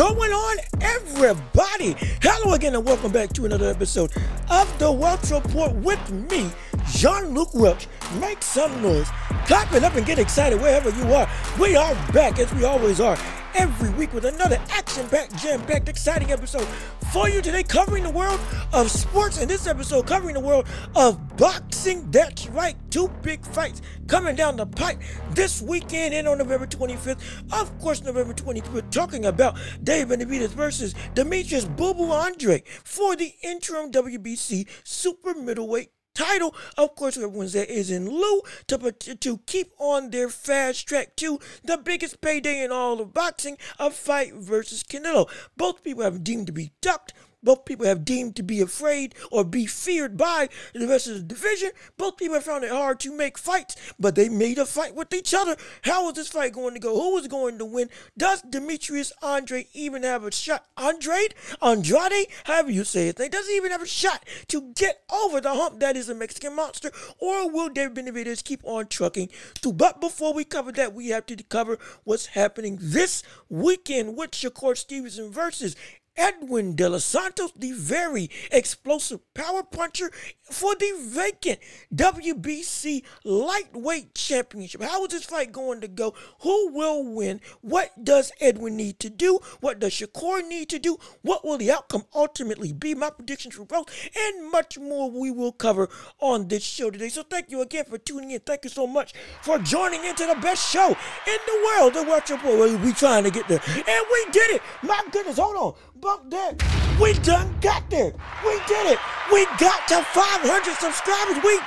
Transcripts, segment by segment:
Going on, everybody? Hello again, and welcome back to another episode of the Welch Report with me, Jean Luc Welch. Make some noise, clap it up, and get excited wherever you are. We are back, as we always are, every week with another action packed, jam packed, exciting episode for you today, covering the world of sports. In this episode, covering the world of boxing. That's right, two big fights coming down the pipe this weekend and on November 25th. Of course, November 25th, we're talking about Dave Benavidez versus Demetrius Boo Andre for the interim WBC super middleweight title. Of course, everyone's there is in lieu to, to keep on their fast track to the biggest payday in all of boxing, a fight versus Canelo. Both people have deemed to be ducked both people have deemed to be afraid or be feared by the rest of the division. Both people have found it hard to make fights, but they made a fight with each other. How is this fight going to go? Who is going to win? Does Demetrius Andre even have a shot? Andre? Andrade? However you say it. Does he even have a shot to get over the hump that is a Mexican monster. Or will David Benavidez keep on trucking through? But before we cover that, we have to cover what's happening this weekend with Shakur Stevenson versus Edwin De Los Santos, the very explosive power puncher for the vacant WBC lightweight championship. How is this fight going to go? Who will win? What does Edwin need to do? What does Shakur need to do? What will the outcome ultimately be? My predictions for both and much more we will cover on this show today. So thank you again for tuning in. Thank you so much for joining into the best show in the world, the Welch Report. We trying to get there. And we did it. My goodness, hold on bump that. We done got there. We did it. We got to 500 subscribers. We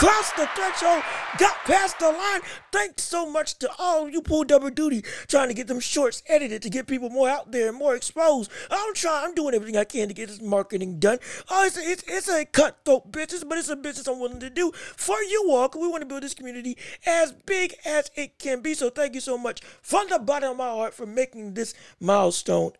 crossed the threshold, got past the line. Thanks so much to all you pull double duty trying to get them shorts edited to get people more out there and more exposed. I'm trying, I'm doing everything I can to get this marketing done. Oh, it's, a, it's, it's a cutthroat business, but it's a business I'm willing to do for you all because we want to build this community as big as it can be. So thank you so much from the bottom of my heart for making this milestone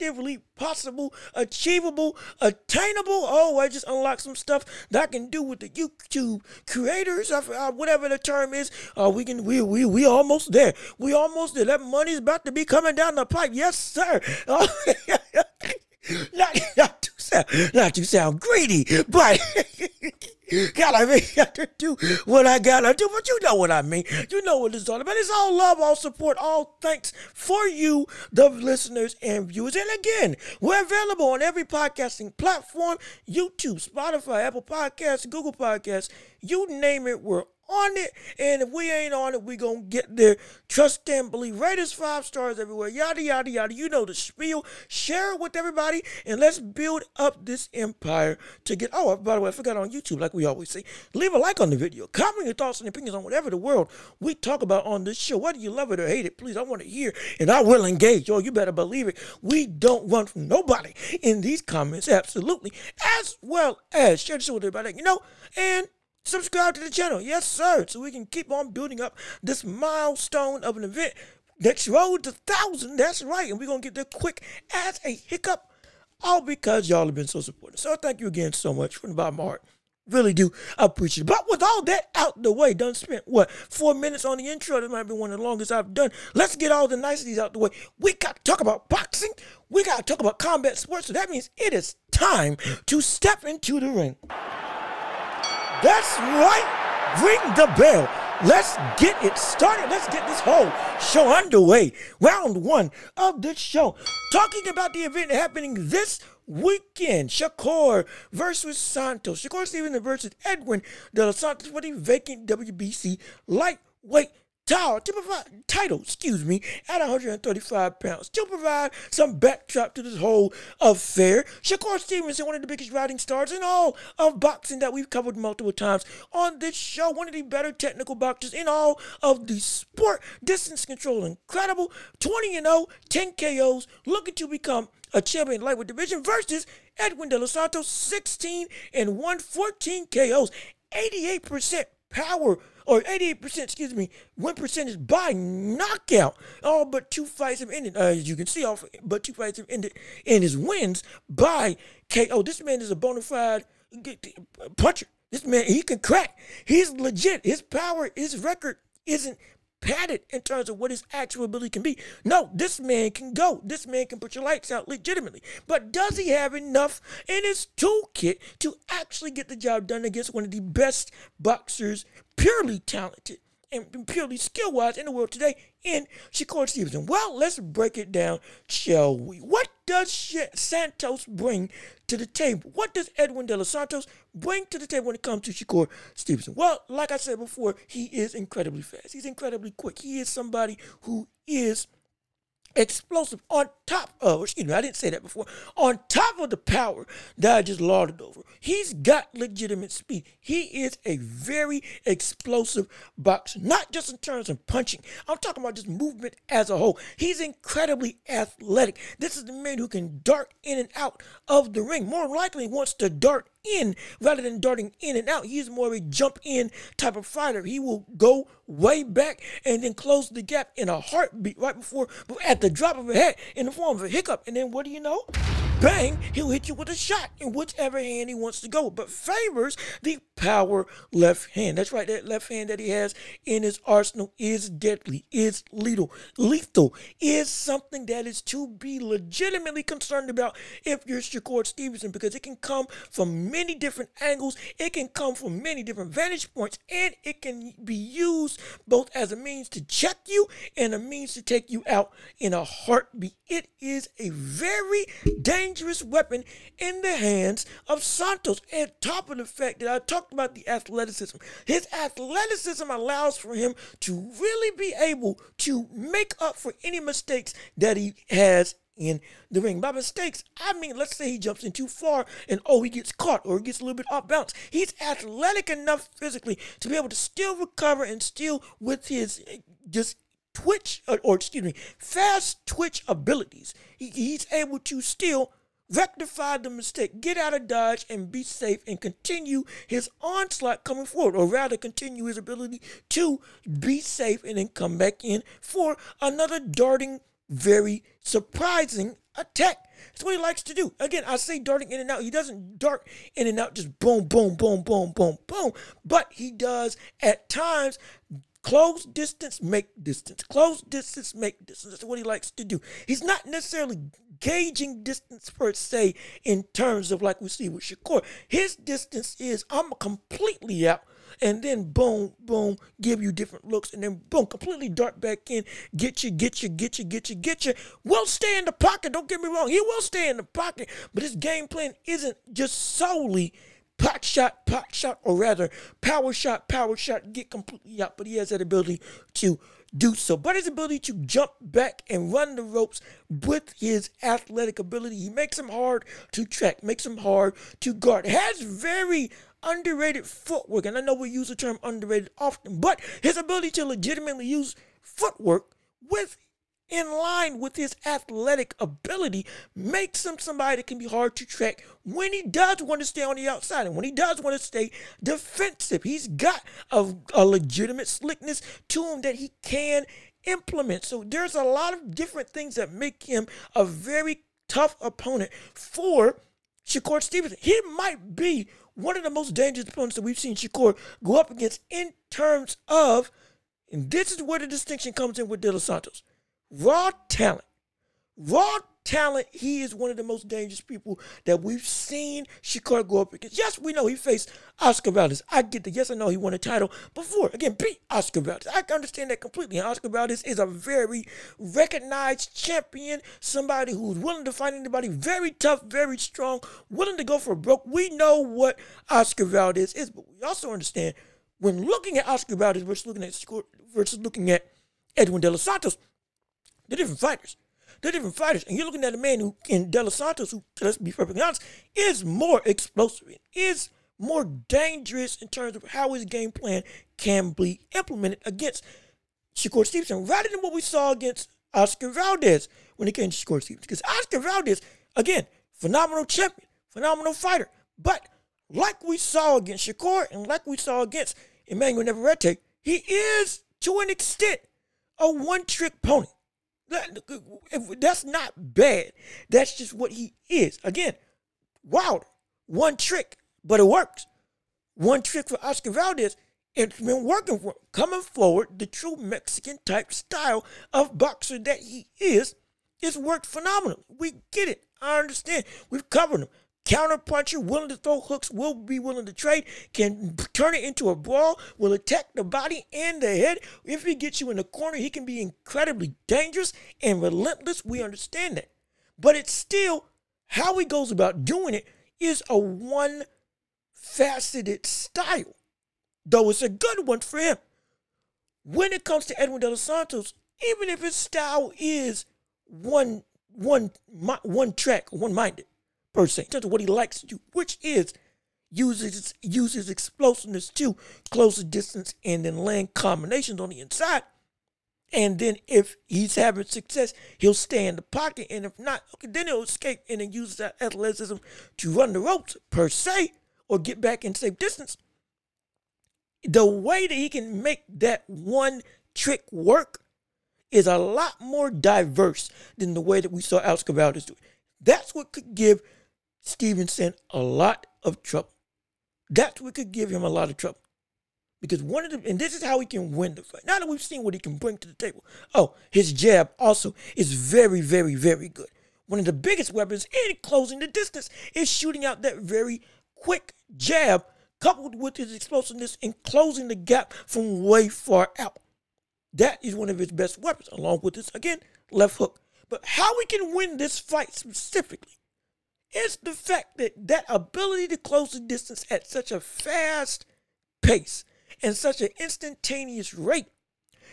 actively possible, achievable, attainable. Oh, I just unlocked some stuff that I can do with the YouTube creators, uh, whatever the term is. Uh, we can, we, we, we almost there. We almost there. That money's about to be coming down the pipe. Yes, sir. Uh, not, not sound, not to sound greedy, but God, I mean, to do what I gotta do, but you know what I mean. You know what it's all about. It's all love, all support, all thanks for you, the listeners and viewers. And again, we're available on every podcasting platform YouTube, Spotify, Apple Podcasts, Google Podcasts, you name it, we're on it. And if we ain't on it, we gonna get there. Trust and believe. Rate us five stars everywhere. Yada yada yada. You know the spiel. Share it with everybody, and let's build up this empire to get. Oh, by the way, I forgot on YouTube, like we always say. Leave a like on the video. Comment your thoughts and opinions on whatever the world we talk about on this show. Whether you love it or hate it, please, I want to hear, and I will engage. Oh, you better believe it. We don't run from nobody in these comments, absolutely, as well as share this with everybody. You know, and subscribe to the channel. Yes, sir. So we can keep on building up this milestone of an event. Next road to thousand. That's right. And we're gonna get there quick as a hiccup. All because y'all have been so supportive. So thank you again so much from the bottom of my heart. Really do appreciate it. But with all that out the way, done spent what four minutes on the intro. That might be one of the longest I've done. Let's get all the niceties out the way. We got to talk about boxing. We got to talk about combat sports. So that means it is time to step into the ring. That's right. Ring the bell. Let's get it started. Let's get this whole show underway. Round one of this show. Talking about the event happening this weekend. Shakur versus Santos. Shakur Stevenson versus Edwin De Los Santos for the vacant WBC lightweight title, to provide title, excuse me, at 135 pounds to provide some backdrop to this whole affair. Shakur Stevenson, one of the biggest riding stars in all of boxing that we've covered multiple times on this show, one of the better technical boxers in all of the sport. Distance control, incredible. 20 and 0, 10 KOs, looking to become a champion lightweight division versus Edwin De Los Santos, 16 and 1, 14 KOs, 88% power or 88%, excuse me, win percentage by knockout. All but two fights have ended. Uh, as you can see, all but two fights have ended in his wins by KO. This man is a bona fide puncher. This man, he can crack. He's legit. His power, his record isn't padded in terms of what his actual ability can be. No, this man can go. This man can put your lights out legitimately. But does he have enough in his toolkit to actually get the job done against one of the best boxers, purely talented? and purely skill wise in the world today in Shakur Stevenson. Well, let's break it down, shall we? What does Santos bring to the table? What does Edwin De Los Santos bring to the table when it comes to Shakur Stevenson? Well, like I said before, he is incredibly fast. He's incredibly quick. He is somebody who is explosive on top of, excuse me, I didn't say that before, on top of the power that I just lauded over. He's got legitimate speed. He is a very explosive boxer, not just in terms of punching. I'm talking about just movement as a whole. He's incredibly athletic. This is the man who can dart in and out of the ring. More likely wants to dart in rather than darting in and out. He's more of a jump in type of fighter. He will go way back and then close the gap in a heartbeat right before, at the drop of a hat in the form of a hiccup. And then what do you know? Bang, he'll hit you with a shot in whichever hand he wants to go, but favors the power left hand. That's right, that left hand that he has in his arsenal is deadly, is lethal, lethal, is something that is to be legitimately concerned about if you're Shakur Stevenson, because it can come from many different angles, it can come from many different vantage points, and it can be used both as a means to check you and a means to take you out in a heartbeat. It is a very dangerous dangerous weapon in the hands of Santos. And top of the fact that I talked about the athleticism, his athleticism allows for him to really be able to make up for any mistakes that he has in the ring. By mistakes, I mean, let's say he jumps in too far and oh, he gets caught or he gets a little bit off balance. He's athletic enough physically to be able to still recover and still with his eh, just twitch or, or excuse me, fast twitch abilities. He, he's able to still rectify the mistake, get out of Dodge, and be safe and continue his onslaught coming forward, or rather, continue his ability to be safe and then come back in for another darting, very surprising attack. That's what he likes to do. Again, I say darting in and out. He doesn't dart in and out just boom, boom, boom, boom, boom, boom. But he does at times Close distance, make distance. Close distance, make distance. That's what he likes to do. He's not necessarily gauging distance per se in terms of like we see with Shakur. His distance is I'm completely out. And then boom, boom, give you different looks, and then boom, completely dart back in, get you, get you, get you, get you, get you. Will stay in the pocket. Don't get me wrong, he will stay in the pocket, but his game plan isn't just solely pot shot, pot shot, or rather power shot, power shot, get completely out. But he has that ability to do so. But his ability to jump back and run the ropes with his athletic ability, he makes him hard to track, makes him hard to guard. Has very underrated footwork, and I know we use the term underrated often, but his ability to legitimately use footwork with in line with his athletic ability makes him somebody that can be hard to track when he does want to stay on the outside and when he does want to stay defensive. He's got a, a legitimate slickness to him that he can implement. So there's a lot of different things that make him a very tough opponent for Shakur Stevenson. He might be one of the most dangerous opponents that we've seen Shakur go up against in terms of, and this is where the distinction comes in with De Los Santos raw talent. Raw talent, he is one of the most dangerous people that we've seen Shakur go up against. Yes, we know he faced Oscar Valdez. I get that. Yes, I know he won a title before. Again, beat Oscar Valdez. I can understand that completely. Oscar Valdez is a very recognized champion, somebody who's willing to fight anybody, very tough, very strong, willing to go for broke. We know what Oscar Valdez is, but we also understand when looking at Oscar Valdez versus looking at versus looking at Edwin De Los Santos, they're different fighters. They're different fighters. And you're looking at a man who, in De Los Santos, who, let's be perfectly honest, is more explosive, is more dangerous in terms of how his game plan can be implemented against Shakur Stevenson, rather than what we saw against Oscar Valdez when it came to Shakur Stevenson. Because Oscar Valdez, again, phenomenal champion, phenomenal fighter. But like we saw against Shakur and like we saw against Emmanuel Navarrete, he is, to an extent, a one-trick pony. That's not bad. That's just what he is. Again, Wilder, one trick, but it works. One trick for Oscar Valdez It's been working for him, coming forward, the true Mexican type style of boxer that he is, it's worked phenomenal. We get it. I understand. We've covered him. Counter puncher, willing to throw hooks, will be willing to trade, can turn it into a brawl, will attack the body and the head. If he gets you in the corner, he can be incredibly dangerous and relentless. We understand that. But it's still how he goes about doing it is a one faceted style though it's a good one for him. When it comes to Edwin De Los Santos, even if his style is one one one track, one minded per se, in terms of what he likes to do, which is uses uses explosiveness to close the distance and then land combinations on the inside. And then if he's having success, he'll stay in the pocket. And if not, okay, then he'll escape and then use that athleticism to run the ropes per se or get back in safe distance the way that he can make that one trick work is a lot more diverse than the way that we saw Alex Valdez do it. That's what could give Stevenson a lot of trouble. That's what could give him a lot of trouble. Because one of the, and this is how he can win the fight. Now that we've seen what he can bring to the table. Oh, his jab also is very, very, very good. One of the biggest weapons in closing the distance is shooting out that very quick jab coupled with his explosiveness in closing the gap from way far out. That is one of his best weapons, along with his, again, left hook. But how we can win this fight specifically is the fact that that ability to close the distance at such a fast pace and such an instantaneous rate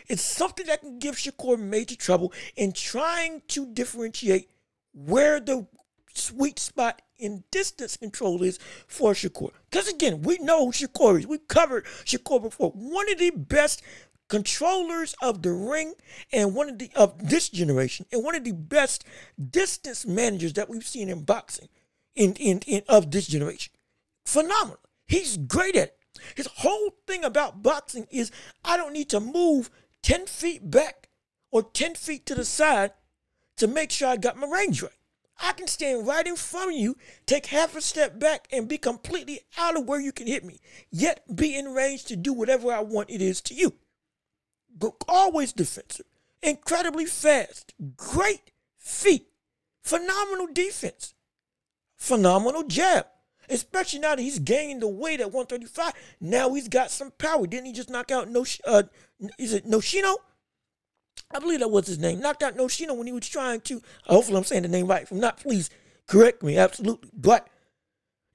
is something that can give Shakur major trouble in trying to differentiate where the sweet spot in distance control is for Shakur. Because again, we know Shakur is. We've covered Shakur before. One of the best controllers of the ring and one of the of this generation and one of the best distance managers that we've seen in boxing in in, in of this generation. Phenomenal. He's great at it. His whole thing about boxing is I don't need to move 10 feet back or 10 feet to the side to make sure I got my range right. I can stand right in front of you, take half a step back, and be completely out of where you can hit me, yet be in range to do whatever I want it is to you. Always defensive, incredibly fast, great feet, phenomenal defense, phenomenal jab. Especially now that he's gained the weight at 135. Now he's got some power. Didn't he just knock out no? Uh, is it Nishino? I believe that was his name. Knocked out Nishino when he was trying to. Hopefully, I'm saying the name right. If I'm not, please correct me. Absolutely. But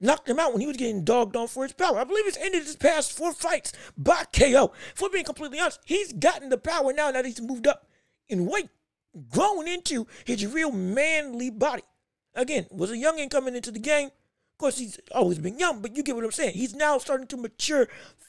knocked him out when he was getting dogged on for his power. I believe it's ended his past four fights by KO. For being completely honest, he's gotten the power now that he's moved up in weight, growing into his real manly body. Again, was a youngin coming into the game. Of course, he's always been young, but you get what I'm saying. He's now starting to mature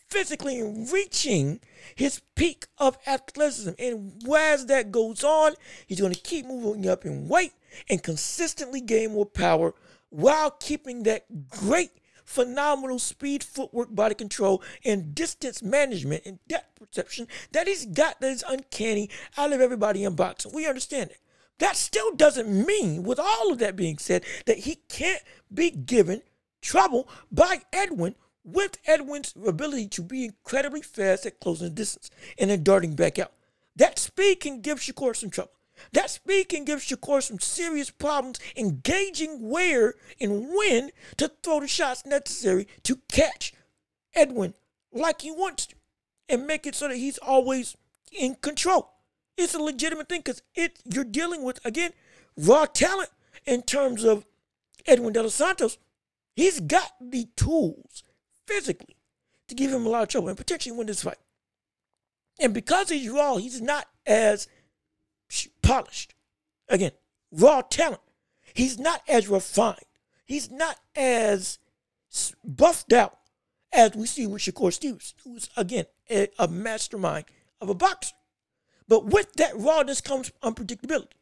physically and reaching his peak of athleticism. And as that goes on, he's going to keep moving up in weight and consistently gain more power while keeping that great, phenomenal speed, footwork, body control, and distance management and depth perception that he's got that is uncanny out of everybody in boxing. We understand it. That still doesn't mean, with all of that being said, that he can't be given trouble by Edwin with Edwin's ability to be incredibly fast at closing the distance and then darting back out. That speed can give Shakur some trouble. That speaking gives give Shakur some serious problems engaging where and when to throw the shots necessary to catch Edwin like he wants to and make it so that he's always in control. It's a legitimate thing because it you're dealing with again raw talent in terms of Edwin De Los Santos. He's got the tools physically to give him a lot of trouble and potentially win this fight. And because he's raw, he's not as polished. Again, raw talent. He's not as refined. He's not as buffed out as we see with Shakur Stevens, who's, again, a, a mastermind of a boxer. But with that rawness comes unpredictability.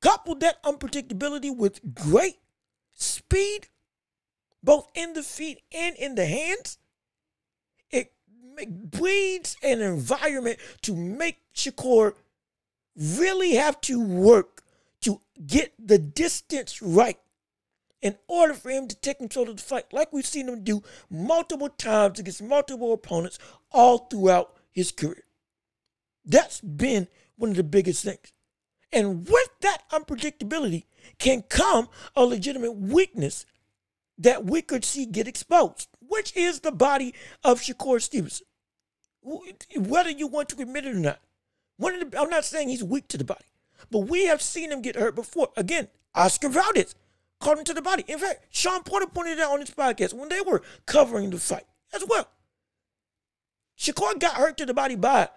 Couple that unpredictability with great speed both in the feet and in the hands, it breeds an environment to make Shakur really have to work to get the distance right in order for him to take control of the fight, like we've seen him do multiple times against multiple opponents all throughout his career. That's been one of the biggest things. And with that unpredictability can come a legitimate weakness that we could see get exposed, which is the body of Shakur Stevenson. Whether you want to admit it or not. The, I'm not saying he's weak to the body, but we have seen him get hurt before. Again, Oscar Valdez caught him to the body. In fact, Shawn Porter pointed out on his podcast when they were covering the fight as well. Shakur got hurt to the body by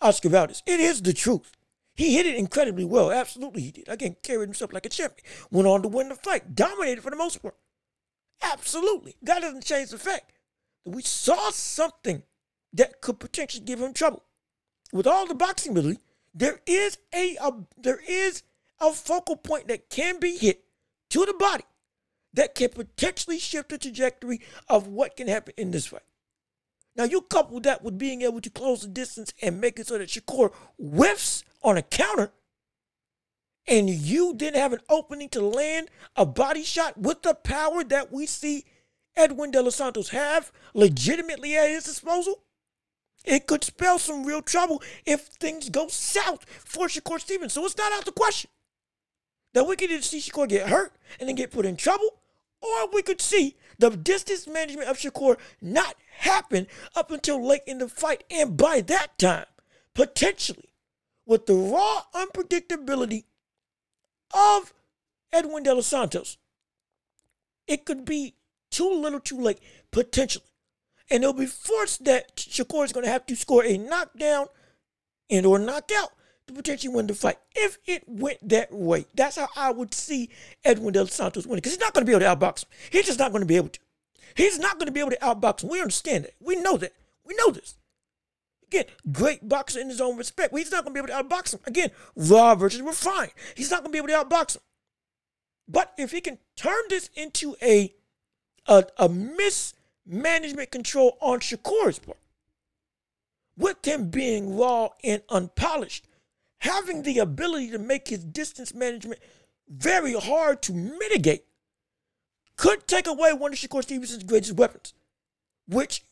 Oscar Valdez. It is the truth. He hit it incredibly well. Absolutely, he did. Again, carried himself like a champion. Went on to win the fight. Dominated for the most part. Absolutely. That doesn't change the fact that we saw something that could potentially give him trouble. With all the boxing ability, there is a, a there is a focal point that can be hit to the body that can potentially shift the trajectory of what can happen in this fight. Now, you couple that with being able to close the distance and make it so that Shakur whiffs on a counter, and you didn't have an opening to land a body shot with the power that we see Edwin De Los Santos have legitimately at his disposal, it could spell some real trouble if things go south for Shakur Stevens. So it's not out the question that we could either see Shakur get hurt and then get put in trouble, or we could see the distance management of Shakur not happen up until late in the fight. And by that time, potentially, with the raw unpredictability of Edwin De Los Santos, it could be too little too late, potentially. And it'll be forced that Shakur is going to have to score a knockdown and or knockout to potentially win the fight. If it went that way, that's how I would see Edwin De Los Santos winning. Because he's not going to be able to outbox him. He's just not going to be able to. He's not going to be able to outbox him. We understand that. We know that. We know this. Again, great boxer in his own respect. He's not going to be able to outbox him. Again, raw versus refined. He's not going to be able to outbox him. But if he can turn this into a, a, a mismanagement control on Shakur's part, with him being raw and unpolished, having the ability to make his distance management very hard to mitigate, could take away one of Shakur Stevenson's greatest weapons, which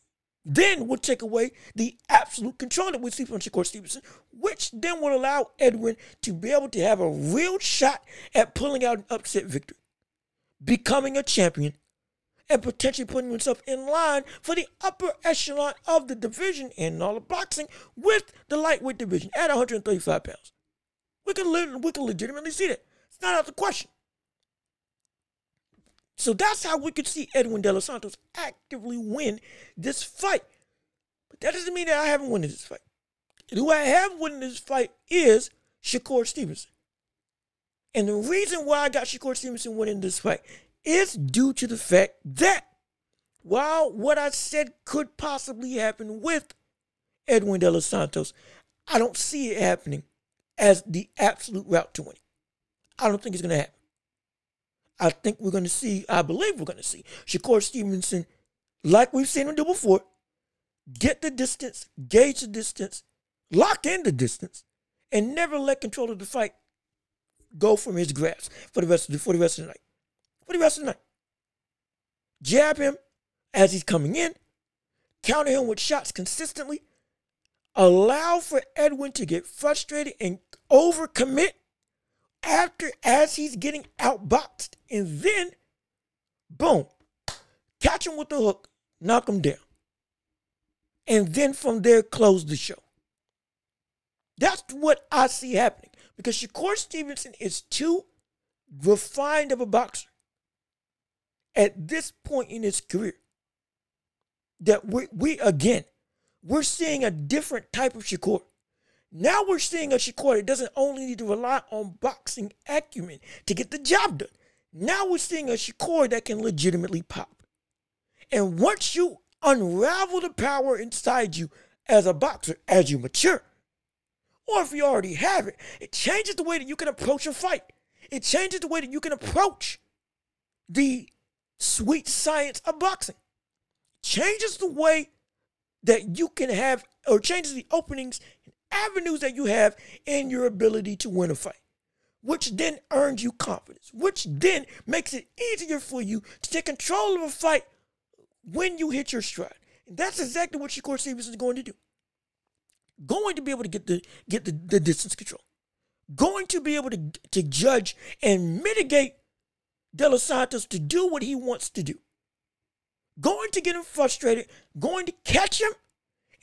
then would take away the absolute control that we see from Shakur Stevenson, which then would allow Edwin to be able to have a real shot at pulling out an upset victory, becoming a champion, and potentially putting himself in line for the upper echelon of the division in all of boxing with the lightweight division at 135 pounds. We can, we can legitimately see that. It's not out of the question. So that's how we could see Edwin De Los Santos actively win this fight. But that doesn't mean that I haven't won this fight. who I have won this fight is Shakur Stevenson. And the reason why I got Shakur Stevenson winning this fight is due to the fact that while what I said could possibly happen with Edwin De Los Santos, I don't see it happening as the absolute route to winning. I don't think it's going to happen. I think we're going to see, I believe we're going to see Shakur Stevenson, like we've seen him do before, get the distance, gauge the distance, lock in the distance, and never let control of the fight go from his grasp for the rest of the, for the rest of the night. For the rest of the night. Jab him as he's coming in, counter him with shots consistently, allow for Edwin to get frustrated and overcommit after as he's getting outboxed. And then, boom, catch him with the hook, knock him down. And then from there, close the show. That's what I see happening. Because Shakur Stevenson is too refined of a boxer at this point in his career. That we, we again, we're seeing a different type of Shakur. Now we're seeing a Shakur that doesn't only need to rely on boxing acumen to get the job done. Now we're seeing a Shakur that can legitimately pop. And once you unravel the power inside you as a boxer, as you mature, or if you already have it, it changes the way that you can approach a fight. It changes the way that you can approach the sweet science of boxing. Changes the way that you can have, or changes the openings and avenues that you have in your ability to win a fight. which then earns you confidence, which then makes it easier for you to take control of a fight when you hit your stride. And that's exactly what Shakur Stevenson is going to do. Going to be able to get the get the, the distance control. Going to be able to, to judge and mitigate De Los Santos to do what he wants to do. Going to get him frustrated, going to catch him,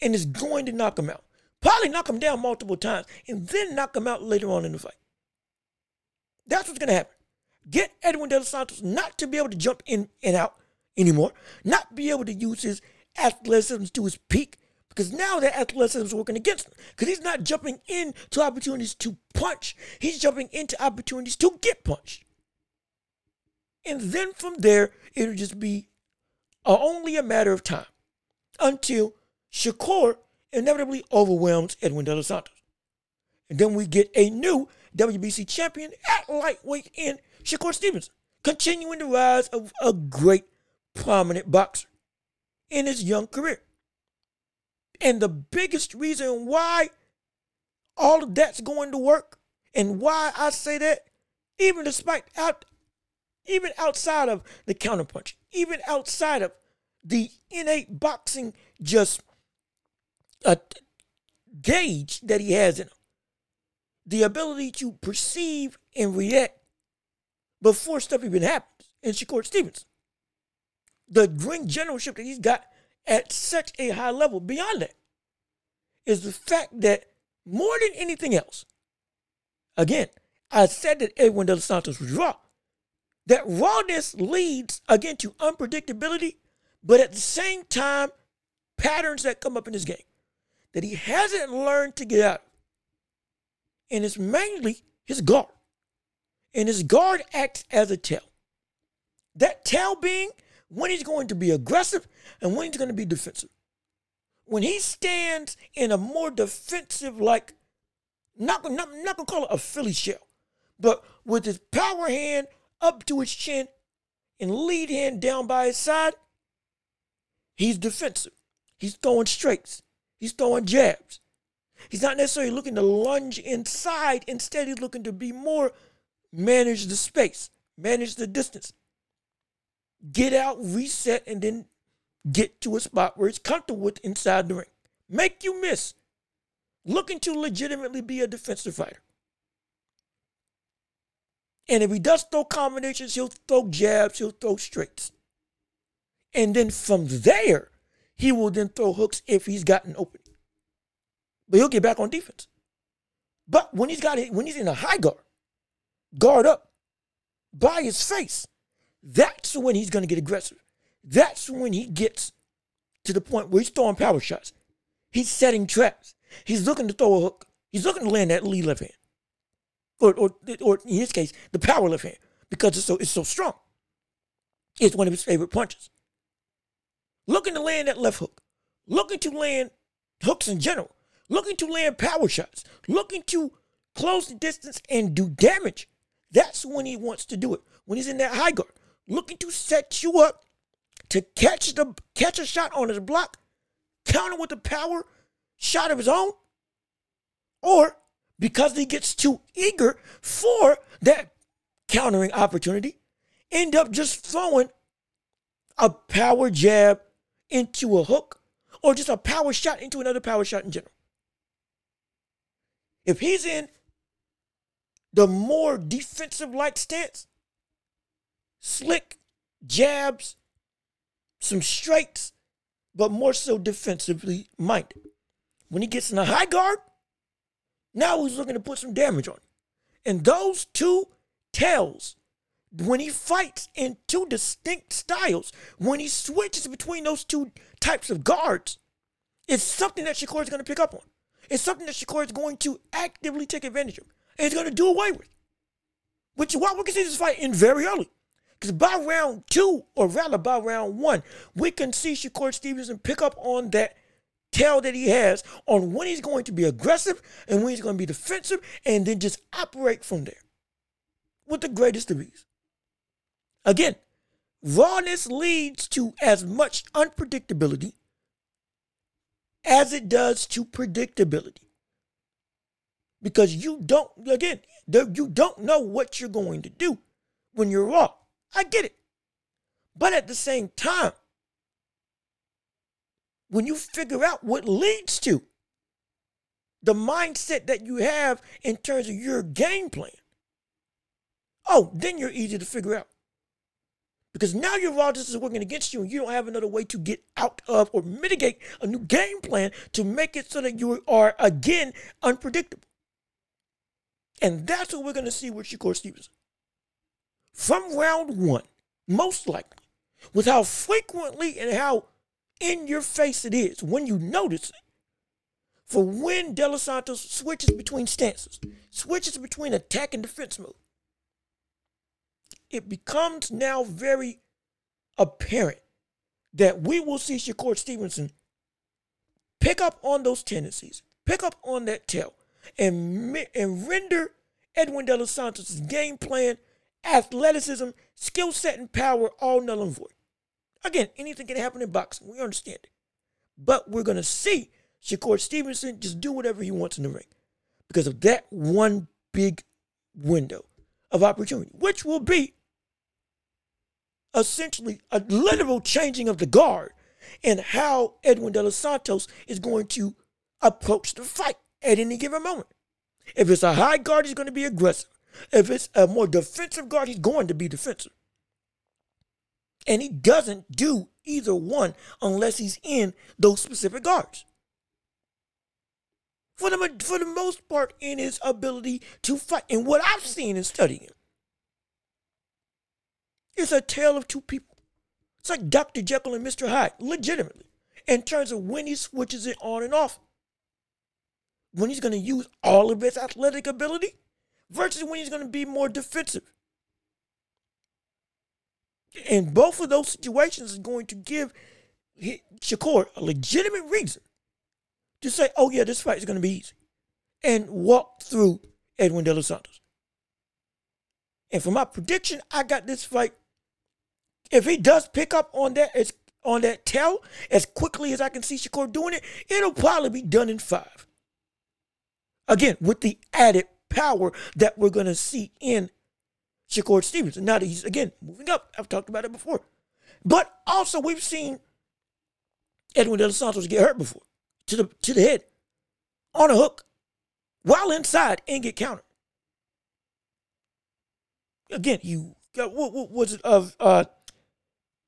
and is going to knock him out. Probably knock him down multiple times and then knock him out later on in the fight. That's what's going to happen. Get Edwin De Los Santos not to be able to jump in and out anymore, not be able to use his athleticism to his peak, because now that athleticism is working against him. Because he's not jumping into opportunities to punch, he's jumping into opportunities to get punched. And then from there, it'll just be uh, only a matter of time until Shakur inevitably overwhelms Edwin De Los Santos. And then we get a new WBC champion at lightweight in Shakur Stevenson, continuing the rise of a great, prominent boxer in his young career. And the biggest reason why all of that's going to work and why I say that, even despite out, even outside of the counterpunch, even outside of the innate boxing just a gauge that he has in him, the ability to perceive and react before stuff even happens in Shakur Stevens. The ring generalship that he's got at such a high level beyond that is the fact that more than anything else, again, I said that Edwin De Santos was raw. That rawness leads again to unpredictability, but at the same time, patterns that come up in this game that he hasn't learned to get out. And it's mainly his guard. And his guard acts as a tail. That tail being when he's going to be aggressive and when he's going to be defensive. When he stands in a more defensive, like, not, not, not going to call it a Philly shell, but with his power hand up to his chin and lead hand down by his side, he's defensive. He's throwing straights. He's throwing jabs. He's not necessarily looking to lunge inside. Instead, he's looking to be more manage the space, manage the distance, get out, reset, and then get to a spot where it's comfortable with inside the ring. Make you miss. Looking to legitimately be a defensive fighter. And if he does throw combinations, he'll throw jabs, he'll throw straights. And then from there, he will then throw hooks if he's gotten open. But he'll get back on defense. But when he's got it, when he's in a high guard, guard up by his face, that's when he's gonna get aggressive. That's when he gets to the point where he's throwing power shots. He's setting traps. He's looking to throw a hook. He's looking to land that lead left hand. Or, or, or in his case, the power left hand, because it's so it's so strong. It's one of his favorite punches looking to land that left hook, looking to land hooks in general, looking to land power shots, looking to close the distance and do damage. That's when he wants to do it. When he's in that high guard, looking to set you up to catch the catch a shot on his block, counter with a power shot of his own, or because he gets too eager for that countering opportunity, end up just throwing a power jab into a hook or just a power shot into another power shot in general. If he's in the more defensive like stance, slick jabs, some straights, but more so defensively minded. When he gets in a high guard, now he's looking to put some damage on. you. And those two tails when he fights in two distinct styles, when he switches between those two types of guards, it's something that Shakur is going to pick up on. It's something that Shakur is going to actively take advantage of and he's going to do away with. Which is why we can see this fight in very early. Because by round two, or rather by round one, we can see Shakur Stevenson pick up on that tail that he has on when he's going to be aggressive and when he's going to be defensive, and then just operate from there with the greatest of ease. Again, rawness leads to as much unpredictability as it does to predictability. because you don't again you don't know what you're going to do when you're raw. I get it, but at the same time, when you figure out what leads to the mindset that you have in terms of your game plan, oh, then you're easy to figure out. Because now your raw is working against you and you don't have another way to get out of or mitigate a new game plan to make it so that you are again unpredictable. And that's what we're going to see with Shakur Stevenson. From round one, most likely, with how frequently and how in your face it is when you notice it. For when De Los Santos switches between stances, switches between attack and defense mode, it becomes now very apparent that we will see Shakur Stevenson pick up on those tendencies, pick up on that tail, and, and render Edwin De Los Santos' game plan, athleticism, skill set, and power all null and void. Again, anything can happen in boxing. We understand it. But we're going to see Shakur Stevenson just do whatever he wants in the ring because of that one big window of opportunity, which will be essentially a literal changing of the guard and how Edwin De Los Santos is going to approach the fight at any given moment. If it's a high guard, he's going to be aggressive. If it's a more defensive guard, he's going to be defensive. And he doesn't do either one unless he's in those specific guards. For the, for the most part, in his ability to fight. And what I've seen in studying him is a tale of two people. It's like Dr. Jekyll and Mr. Hyde, legitimately, in terms of when he switches it on and off when he's going to use all of his athletic ability versus when he's going to be more defensive. And both of those situations is going to give Shakur a legitimate reason to say, oh, yeah, this fight is going to be easy and walk through Edwin De Los Santos. And for my prediction, I got this fight. If he does pick up on that as on that tail as quickly as I can see Shakur doing it, it'll probably be done in five. Again, with the added power that we're going to see in Shakur Stevenson. Now that he's, again, moving up. I've talked about it before. But also, we've seen Edwin De Los Santos get hurt before to the, to the head on a hook while inside and get countered. Again, you got, what, what was it of, uh,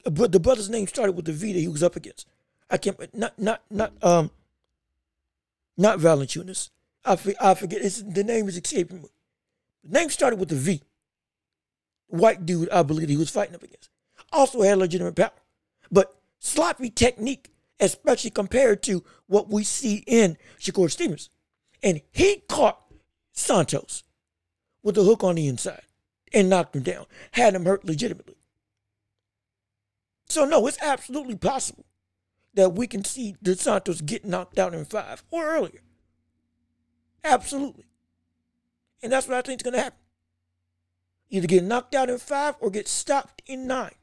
but the brother's name started with the V that he was up against. I can't, not, not, not, um, not Valanciunas. I, I forget. It's, the name is escaping me. The name started with a V. White dude, I believe he was fighting up against. Also had legitimate power. But sloppy technique, especially compared to what we see in Shakur Stevens. And he caught Santos with a hook on the inside and knocked him down, had him hurt legitimately. So, no, it's absolutely possible that we can see the Santos get knocked out in five or earlier. Absolutely. And that's what I think is going to happen. Either get knocked out in five or get stopped in nine.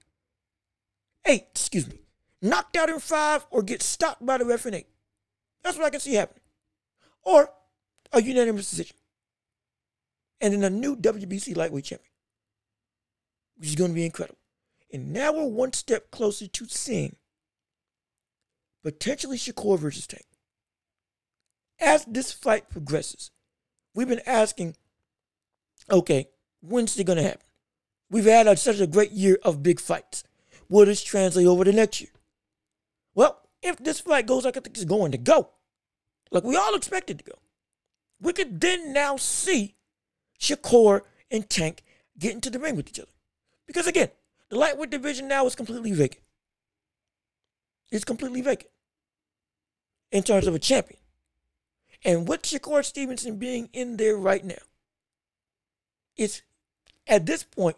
Eight, excuse me. Knocked out in five or get stopped by the ref in eight. That's what I can see happening. Or a unanimous decision. And then a new WBC lightweight champion, which is going to be incredible. And now we're one step closer to seeing potentially Shakur versus Tank as this fight progresses, we've been asking, okay, when's it going to happen? We've had a, such a great year of big fights. Will this translate over the next year? Well, if this fight goes like I think it's going to go, like we all expected to go, we could then now see Shakur and Tank get into the ring with each other. Because again, the lightweight division now is completely vacant. It's completely vacant in terms of a champion. And with Shakur Stevenson being in there right now, it's at this point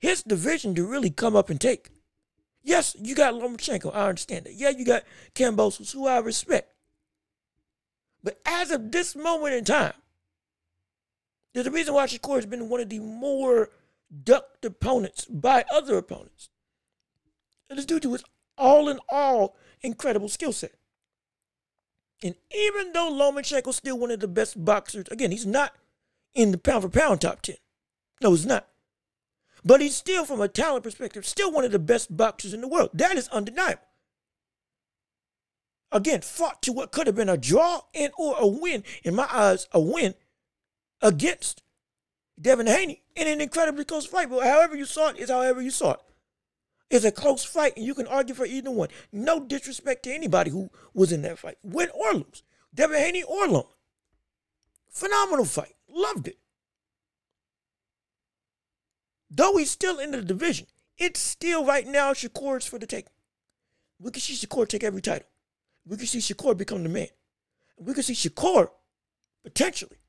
his division to really come up and take. Yes, you got Lomachenko, I understand that. Yeah, you got Kambosos, who I respect. But as of this moment in time, there's a reason why Shakur has been one of the more ducked opponents by other opponents. It is due to his all in all incredible skill set. And even though Lomachenko's still one of the best boxers, again, he's not in the pound for pound top 10. No, he's not. But he's still, from a talent perspective, still one of the best boxers in the world. That is undeniable. Again, fought to what could have been a draw and or a win, in my eyes, a win against Devin Haney in an incredibly close fight. But however you saw it is however you saw it. It's a close fight, and you can argue for either one. No disrespect to anybody who was in that fight, win or lose. Devin Haney or Loma. Phenomenal fight. Loved it. Though he's still in the division, it's still right now Shakur's for the take. We can see Shakur take every title. We can see Shakur become the man. We can see Shakur potentially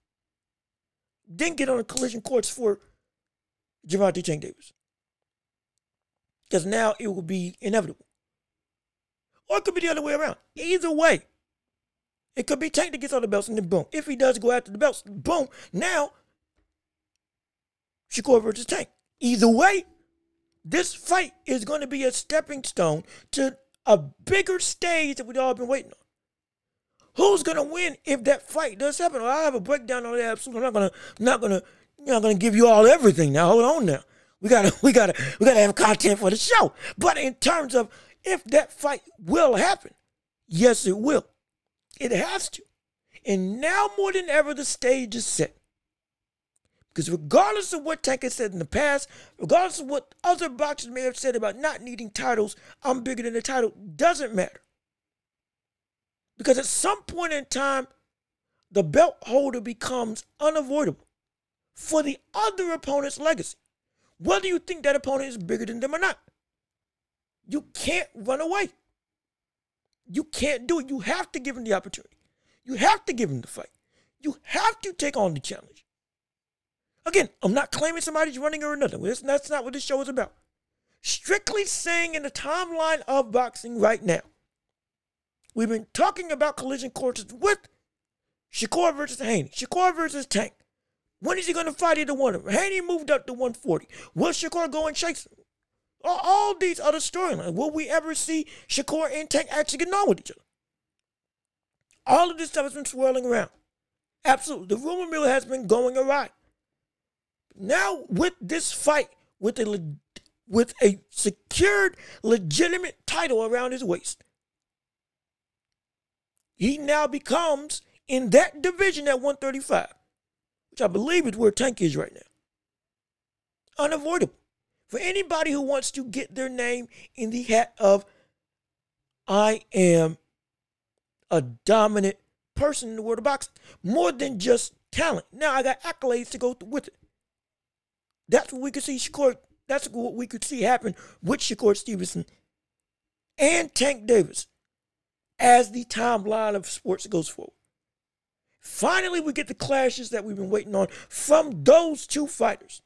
then get on the collision course for Gervonta Tank Davis. Because now it will be inevitable. Or it could be the other way around. Either way, it could be Tank that gets all the belts and then boom. If he does go after the belts, boom. Now, Shakur versus Tank. Either way, this fight is going to be a stepping stone to a bigger stage that we've all been waiting on. Who's gonna win if that fight does happen? Well, I have a breakdown on that. I'm not gonna, not gonna, not gonna give you all everything. Now, hold on. Now, we gotta, we gotta, we gotta have content for the show. But in terms of if that fight will happen, yes, it will. It has to. And now more than ever, the stage is set. Because regardless of what Tank has said in the past, regardless of what other boxers may have said about not needing titles, I'm bigger than the title, doesn't matter. Because at some point in time, the belt holder becomes unavoidable for the other opponent's legacy. Whether you think that opponent is bigger than them or not. You can't run away. You can't do it. You have to give him the opportunity. You have to give him the fight. You have to take on the challenge. Again, I'm not claiming somebody's running or nothing. That's not what this show is about. Strictly saying in the timeline of boxing right now, We've been talking about collision courses with Shakur versus Haney, Shakur versus Tank. When is he going to fight either one of them? Haney moved up to 140. Will Shakur go and chase him? All, all these other storylines. Will we ever see Shakur and Tank actually get on with each other? All of this stuff has been swirling around. Absolutely. The rumor mill has been going awry. Now, with this fight, with a, with a secured, legitimate title around his waist, he now becomes in that division at 135, which I believe is where Tank is right now. Unavoidable. For anybody who wants to get their name in the hat of, I am a dominant person in the world of boxing, more than just talent. Now I got accolades to go with it. That's what we could see Shakur. That's what we could see happen with Shakur Stevenson and Tank Davis as the timeline of sports goes forward. Finally, we get the clashes that we've been waiting on from those two fighters.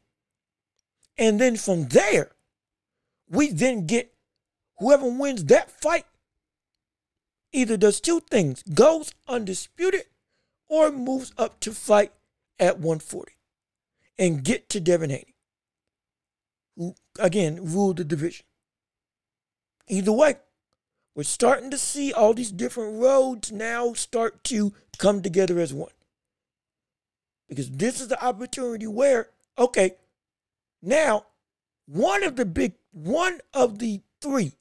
And then from there, we then get whoever wins that fight either does two things goes undisputed or moves up to fight at 140 and get to Devin Haney, again ruled the division. Either way, we're starting to see all these different roads now start to come together as one. Because this is the opportunity where, okay, now one of the big, one of the three,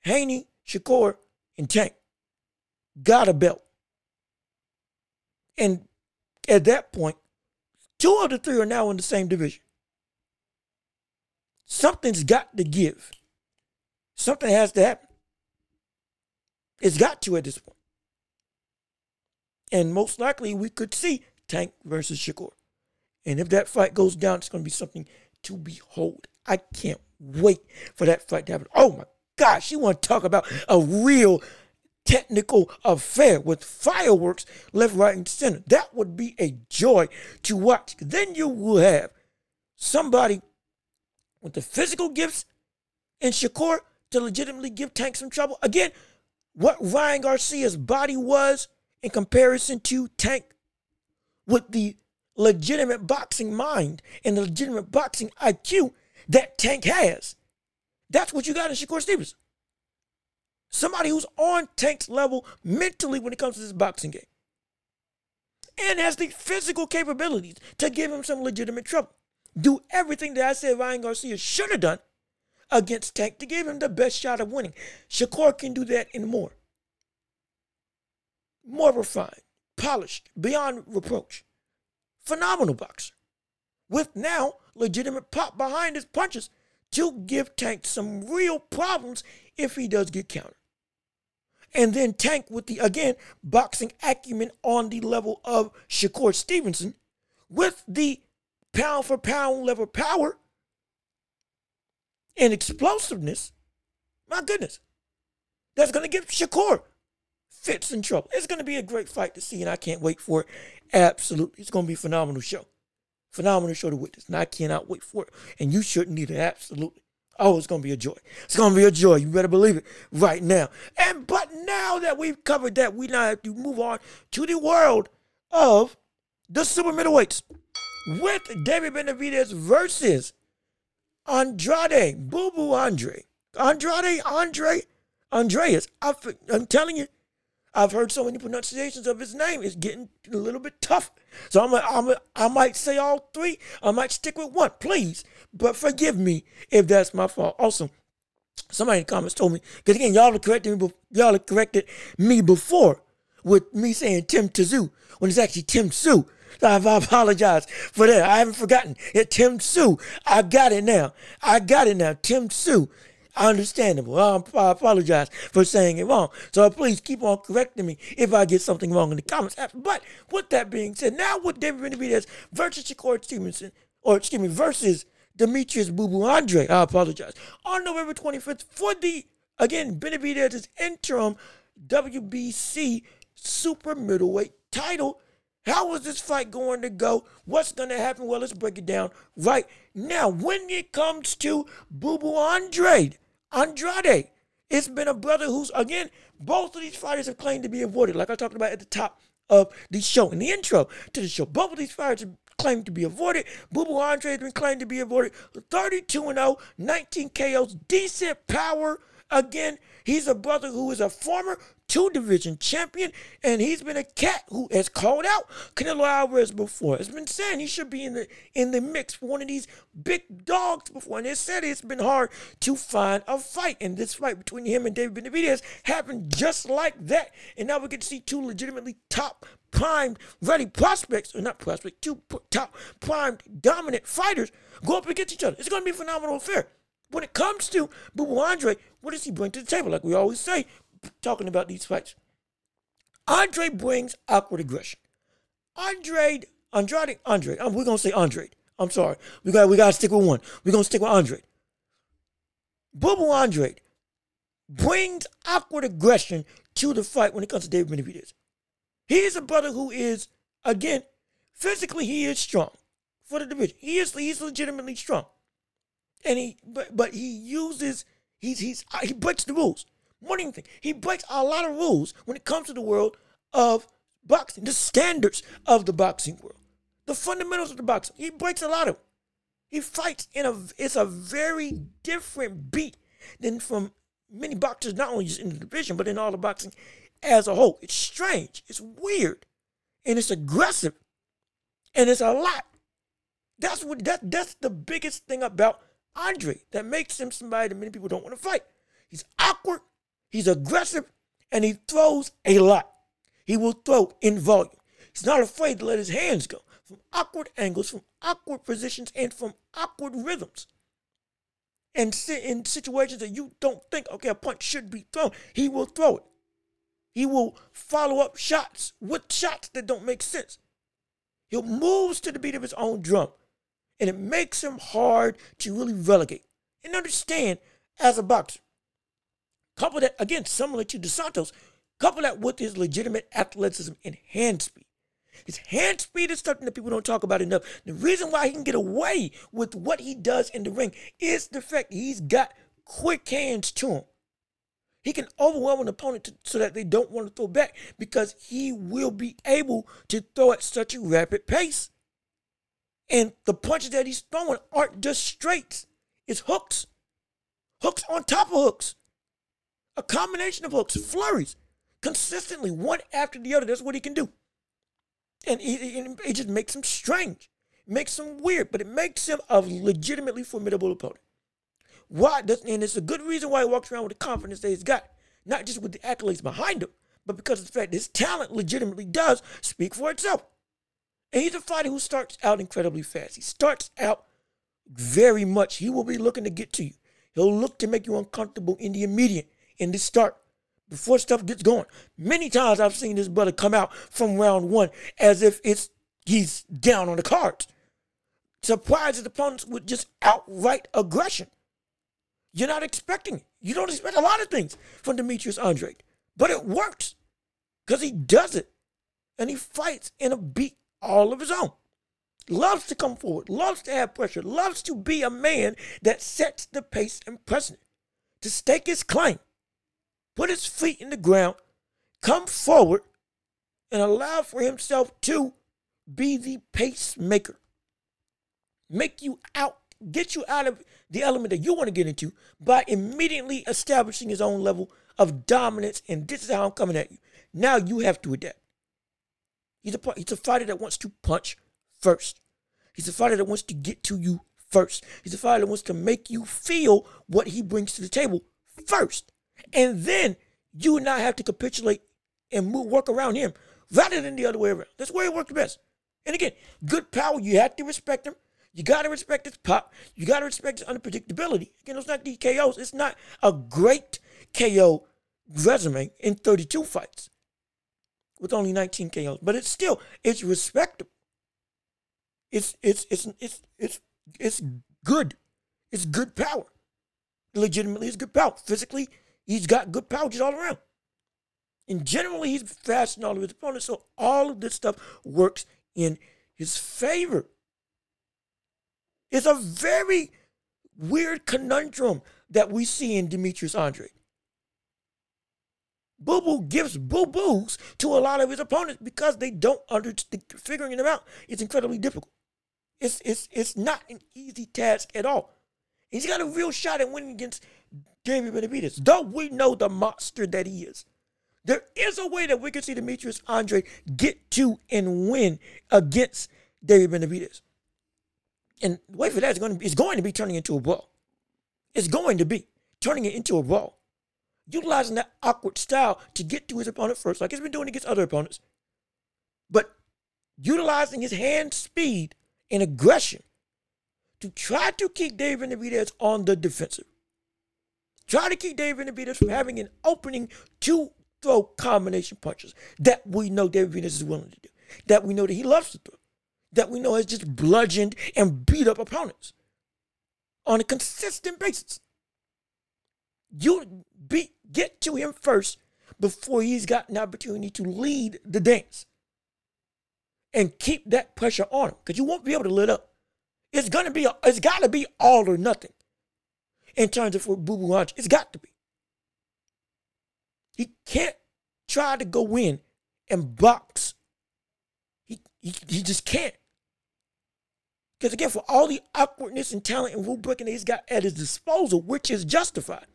Haney, Shakur, and Tank, got a belt. And at that point, two of the three are now in the same division. Something's got to give. Something has to happen. It's got to at this point. And most likely we could see Tank versus Shakur. And if that fight goes down, it's going to be something to behold. I can't wait for that fight to happen. Oh my gosh, you want to talk about a real technical affair with fireworks left, right, and center. That would be a joy to watch. Then you will have somebody with the physical gifts and Shakur to legitimately give Tank some trouble. Again, what Ryan Garcia's body was in comparison to Tank with the legitimate boxing mind and the legitimate boxing IQ that Tank has. That's what you got in Shakur Stevens. Somebody who's on Tank's level mentally when it comes to this boxing game. And has the physical capabilities to give him some legitimate trouble. Do everything that I said Ryan Garcia should have done against Tank to give him the best shot of winning. Shakur can do that and more. More refined, polished, beyond reproach. Phenomenal boxer. With now legitimate pop behind his punches to give Tank some real problems if he does get countered. And then Tank with the, again, boxing acumen on the level of Shakur Stevenson with the pound for pound level power and explosiveness. My goodness. That's going to give Shakur fits in trouble. It's going to be a great fight to see, and I can't wait for it. Absolutely. It's going to be a phenomenal show. Phenomenal show to witness, and I cannot wait for it. And you shouldn't either. Absolutely. Oh, it's gonna be a joy. It's gonna be a joy. You better believe it right now. And but now that we've covered that, we now have to move on to the world of the super middleweights with David Benavidez versus Andrade, Boo Boo Andre, Andrade, Andre, Andreas. I, I'm telling you, I've heard so many pronunciations of his name. It's getting a little bit tough. So I'm, a, I'm a, I might say all three. I might stick with one, please. But forgive me if that's my fault. Also, somebody in the comments told me because again, y'all have corrected me. Y'all have corrected me before with me saying Tim Tszyu when it's actually Tim Tszyu. I apologize for that. I haven't forgotten. It Tim Tszyu. I got it now. I got it now. Tim Tszyu. Understandable. I apologize for saying it wrong. So please keep on correcting me if I get something wrong in the comments. But with that being said, now with David Benavidez versus Shakur Stevenson, or excuse me, versus Demetrius Boo Andre, I apologize, on November 25th for the, again, Benavidez's interim WBC super middleweight title. How is this fight going to go? What's going to happen? Well, let's break it down right now. When it comes to Boo Boo Andre, Andrade. It's been a brother who's, again, both of these fighters have claimed to be avoided, like I talked about at the top of the show, in the intro to the show. Both of these fighters have claimed to be avoided. Boo Boo Andre has been claimed to be avoided. 32 0, 19 KOs, decent power. Again, he's a brother who is a former two division champion, and he's been a cat who has called out Canelo Alvarez before. Has been saying he should be in the in the mix for one of these big dogs before. And they said it's been hard to find a fight. And this fight between him and David Benavidez happened just like that. And now we get to see two legitimately top primed, ready prospects, or not prospects, two top primed, dominant fighters go up against each other. It's going to be a phenomenal affair. When it comes to Boo Andre, what does he bring to the table? Like we always say, talking about these fights. Andre brings awkward aggression. Andre, Andrade, Andre, we're gonna say Andre. I'm sorry. We got we gotta stick with one. We're gonna stick with Andre. Boo Andre brings awkward aggression to the fight when it comes to David Benavidez. He is a brother who is, again, physically he is strong for the division. He is he's legitimately strong. And he but but he uses he's he's he breaks the rules. One thing, he breaks a lot of rules when it comes to the world of boxing, the standards of the boxing world, the fundamentals of the boxing. He breaks a lot of. He fights in a it's a very different beat than from many boxers, not only just in the division, but in all the boxing as a whole. It's strange, it's weird, and it's aggressive, and it's a lot. That's what that that's the biggest thing about Andre that makes him somebody that many people don't want to fight. He's awkward, He's aggressive and he throws a lot. He will throw in volume. He's not afraid to let his hands go from awkward angles, from awkward positions, and from awkward rhythms. And in situations that you don't think, okay, a punch should be thrown, he will throw it. He will follow up shots with shots that don't make sense. He'll moves to the beat of his own drum. And it makes him hard to really relegate. And understand as a boxer, Couple that, again, similar to Dos Santos, couple that with his legitimate athleticism and hand speed. His hand speed is something that people don't talk about enough. The reason why he can get away with what he does in the ring is the fact he's got quick hands to him. He can overwhelm an opponent to, so that they don't want to throw back because he will be able to throw at such a rapid pace. And the punches that he's throwing aren't just straights, it's hooks. Hooks on top of hooks. A combination of hooks, flurries, consistently, one after the other. That's what he can do. And it, just makes him strange, makes him weird, but it makes him a legitimately formidable opponent. Why? And it's a good reason why he walks around with the confidence that he's got, not just with the accolades behind him, but because of the fact his talent legitimately does speak for itself. And he's a fighter who starts out incredibly fast. He starts out very much. He will be looking to get to you. He'll look to make you uncomfortable in the immediate, in the start, before stuff gets going. Many times I've seen this brother come out from round one as if it's he's down on the cards. Surprise his opponents with just outright aggression. You're not expecting it. You don't expect a lot of things from Demetrius Andrade, but it works because he does it and he fights in a beat all of his own. Loves to come forward, loves to have pressure, loves to be a man that sets the pace and precedent, to stake his claim, put his feet in the ground, come forward, and allow for himself to be the pacemaker. Make you out, get you out of the element that you want to get into by immediately establishing his own level of dominance. And this is how I'm coming at you. Now you have to adapt. He's a, he's a fighter that wants to punch first. He's a fighter that wants to get to you first. He's a fighter that wants to make you feel what he brings to the table first. And then you would not have to capitulate and move, work around him rather than the other way around. That's where it works best. And again, good power, you have to respect him. You got to respect his pop. You got to respect his unpredictability. Again, it's not DKOs. It's not a great KO resume in 32 fights with only 19 KOs, but it's still it's respectable. It's it's it's it's it's it's good. It's good power. Legitimately, it's good power. Physically, he's got good pouches all around. And generally, he's fast in all of his opponents. So all of this stuff works in his favor. It's a very weird conundrum that we see in Demetrius Andrade. Boo Boo gives boo boos to a lot of his opponents because they don't understand figuring them out. It's incredibly difficult. It's it's it's not an easy task at all. He's got a real shot at winning against David Benavidez, though we know the monster that he is. There is a way that we can see Demetrius Andre get to and win against David Benavidez. And the way for that is going to be, it's going to be turning into a brawl. It's going to be turning it into a brawl utilizing that awkward style to get to his opponent first, like he's been doing against other opponents. But utilizing his hand speed and aggression to try to keep David Benavidez on the defensive. Try to keep David Benavidez from having an opening to throw combination punches that we know David Benavidez is willing to do, that we know that he loves to throw, that we know has just bludgeoned and beat up opponents on a consistent basis. You be get to him first before he's got an opportunity to lead the dance. And keep that pressure on him. Because you won't be able to lit up. It's gonna be it's gotta be all or nothing in terms of for Boo Boo It's got to be. He can't try to go in and box. He, he, he just can't. Because again, for all the awkwardness and talent and rule breaking that he's got at his disposal, which is justified,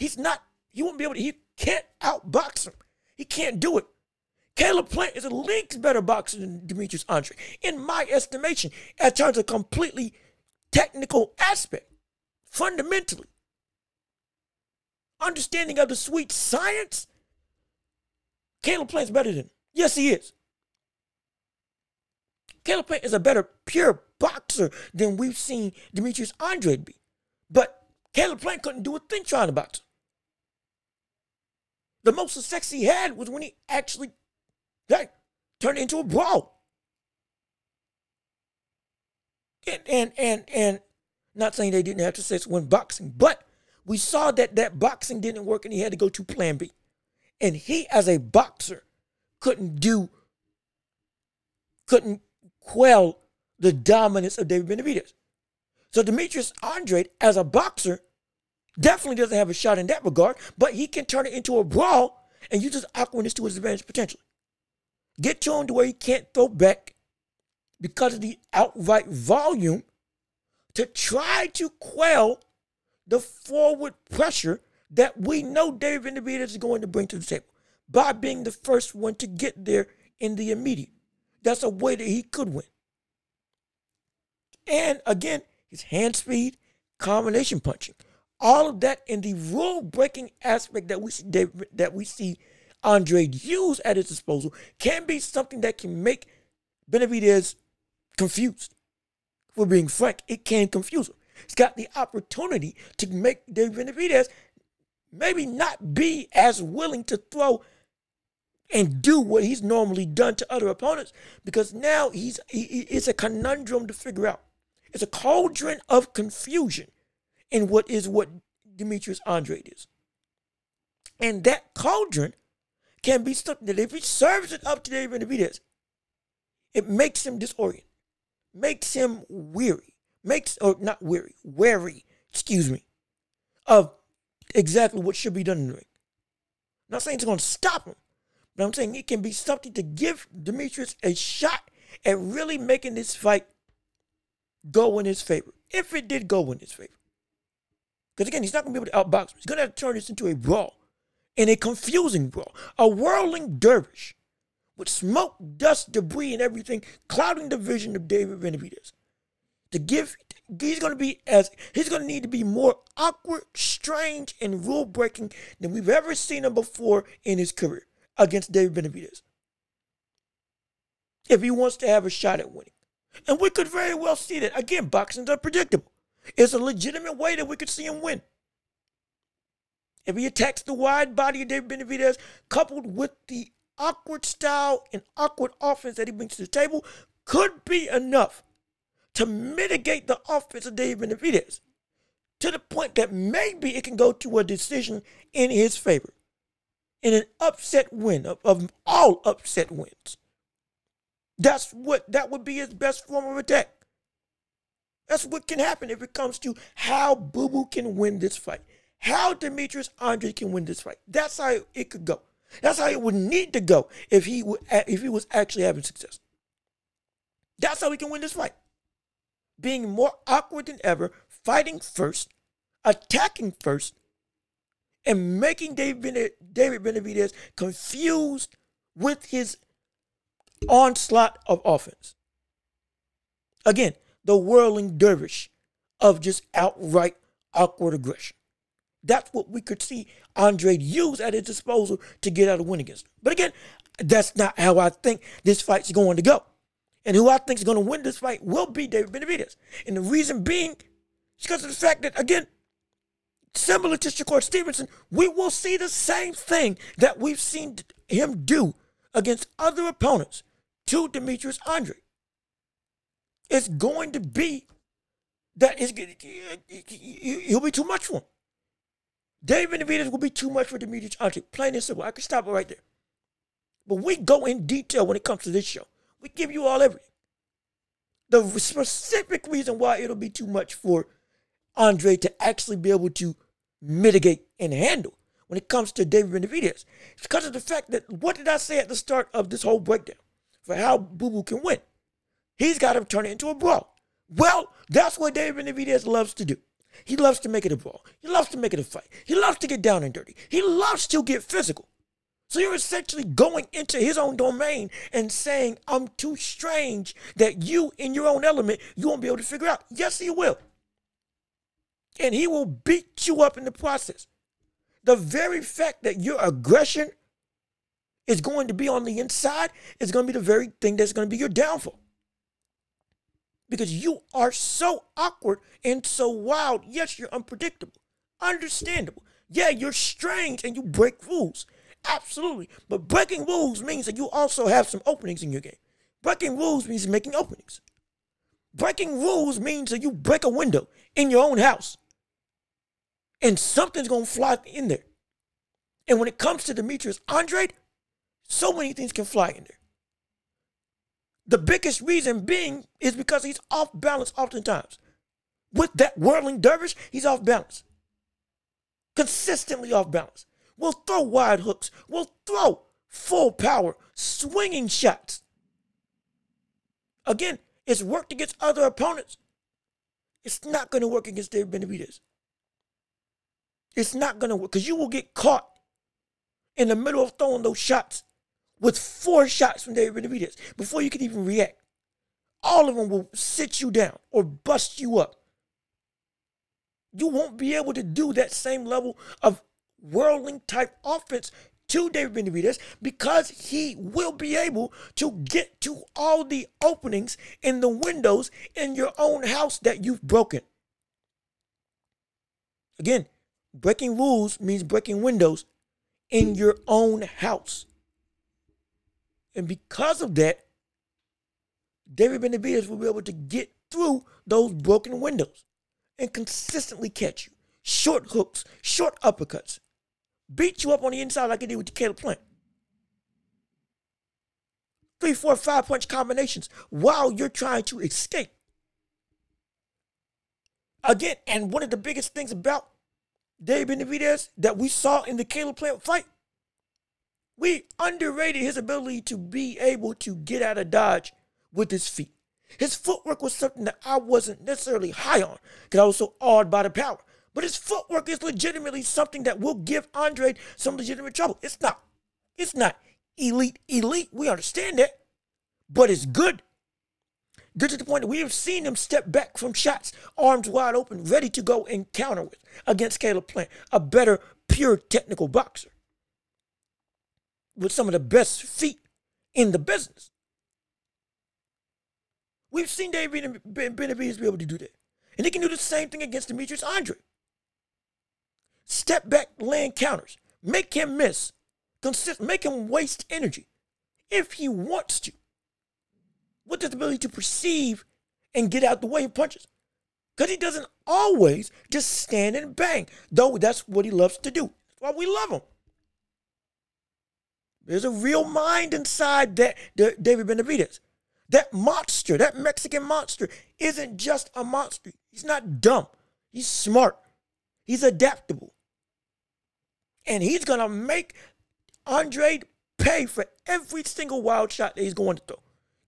He's not, he won't be able to, he can't outbox him. He can't do it. Caleb Plant is a league's better boxer than Demetrius Andrade, in my estimation, in terms of completely technical aspect, fundamentally. Understanding of the sweet science, Caleb Plant's better than him. Yes, he is. Caleb Plant is a better pure boxer than we've seen Demetrius Andrade be. But Caleb Plant couldn't do a thing trying to box. The most success he had was when he actually hey, turned into a brawl. And, and and and not saying they didn't have to success when boxing, but we saw that that boxing didn't work and he had to go to plan B. And he as a boxer couldn't do couldn't quell the dominance of David Benavidez. So Demetrius Andrade as a boxer Definitely doesn't have a shot in that regard, but he can turn it into a brawl and use his awkwardness to his advantage potentially. Get to him to where he can't throw back because of the outright volume to try to quell the forward pressure that we know David Benavidez is going to bring to the table by being the first one to get there in the immediate. That's a way that he could win. And again, his hand speed, combination punching, all of that in the rule breaking aspect that we see that we see Andre use at his disposal can be something that can make Benavidez confused. For being frank, it can confuse him. He's got the opportunity to make David Benavidez maybe not be as willing to throw and do what he's normally done to other opponents because now he's he, it's a conundrum to figure out. It's a cauldron of confusion in what is what Demetrius Andrade is. And that cauldron can be something that if he serves it up to David Benavidez, it makes him disoriented, makes him weary, makes or not weary, wary, excuse me, of exactly what should be done in the ring. I'm not saying it's going to stop him, but I'm saying it can be something to give Demetrius a shot at really making this fight go in his favor. If it did go in his favor. Because again, he's not going to be able to outbox him. He's going to have to turn this into a brawl. And a confusing brawl. A whirling dervish with smoke, dust, debris, and everything clouding the vision of David Benavidez. To give, he's going to be as, he's going to need to be more awkward, strange, and rule breaking than we've ever seen him before in his career against David Benavidez. If he wants to have a shot at winning. And we could very well see that. Again, boxing's unpredictable. It's a legitimate way that we could see him win. If he attacks the wide body of David Benavidez, coupled with the awkward style and awkward offense that he brings to the table, could be enough to mitigate the offense of David Benavidez to the point that maybe it can go to a decision in his favor. In an upset win of, of all upset wins. That's what that would be his best form of attack. That's what can happen if it comes to how Boo Boo can win this fight. How Demetrius Andre can win this fight. That's how it could go. That's how it would need to go if he would if he was actually having success. That's how he can win this fight. Being more awkward than ever, fighting first, attacking first, and making David, David Benavidez confused with his onslaught of offense. Again, the whirling dervish of just outright awkward aggression. That's what we could see Andre use at his disposal to get out a win against. But again, that's not how I think this fight's going to go. And who I think is going to win this fight will be David Benavidez. And the reason being is because of the fact that, again, similar to Shakur Stevenson, we will see the same thing that we've seen him do against other opponents to Demetrius Andre. It's going to be that he'll be too much for him. David Benavidez will be too much for the Demetrius Andre. Plain and simple. I can stop it right there. But we go in detail when it comes to this show. We give you all everything. The specific reason why it'll be too much for Andre to actually be able to mitigate and handle when it comes to David Benavidez. It's because of the fact that what did I say at the start of this whole breakdown for how Boo Boo can win? He's got to turn it into a brawl. Well, that's what David Benavidez loves to do. He loves to make it a brawl. He loves to make it a fight. He loves to get down and dirty. He loves to get physical. So you're essentially going into his own domain and saying, I'm too strange that you, in your own element, you won't be able to figure out. Yes, he will. And he will beat you up in the process. The very fact that your aggression is going to be on the inside is going to be the very thing that's going to be your downfall because you are so awkward and so wild. Yes, you're unpredictable. Understandable. Yeah, you're strange and you break rules. Absolutely. But breaking rules means that you also have some openings in your game. Breaking rules means making openings. Breaking rules means that you break a window in your own house and something's going to fly in there. And when it comes to Demetrius Andre, so many things can fly in there. The biggest reason being is because he's off balance oftentimes. With that whirling dervish, he's off balance. Consistently off balance. We'll throw wide hooks. We'll throw full power, swinging shots. Again, it's worked against other opponents. It's not going to work against David Benavidez. It's not going to work because you will get caught in the middle of throwing those shots with four shots from David Benavidez before you can even react. All of them will sit you down or bust you up. You won't be able to do that same level of whirling type offense to David Benavidez because he will be able to get to all the openings in the windows in your own house that you've broken. Again, breaking rules means breaking windows in your own house. And because of that, David Benavidez will be able to get through those broken windows and consistently catch you. Short hooks, short uppercuts. Beat you up on the inside like he did with the Caleb Plant. Three, four, five punch combinations while you're trying to escape. Again, and one of the biggest things about David Benavidez that we saw in the Caleb Plant fight, we underrated his ability to be able to get out of dodge with his feet. His footwork was something that I wasn't necessarily high on because I was so awed by the power. But his footwork is legitimately something that will give Andre some legitimate trouble. It's not. It's not elite, elite. We understand that. But it's good. Good to the point that we have seen him step back from shots, arms wide open, ready to go and counter with against Caleb Plant, a better, pure technical boxer with some of the best feet in the business. We've seen David Benavidez be able to do that. And he can do the same thing against Demetrius Andre. Step back, land counters. Make him miss. Consist, make him waste energy if he wants to. With the ability to perceive and get out the way of punches. Because he doesn't always just stand and bang, though that's what he loves to do. That's why we love him. There's a real mind inside that David Benavidez. That monster, that Mexican monster, isn't just a monster. He's not dumb. He's smart. He's adaptable. And he's going to make Andre pay for every single wild shot that he's going to throw.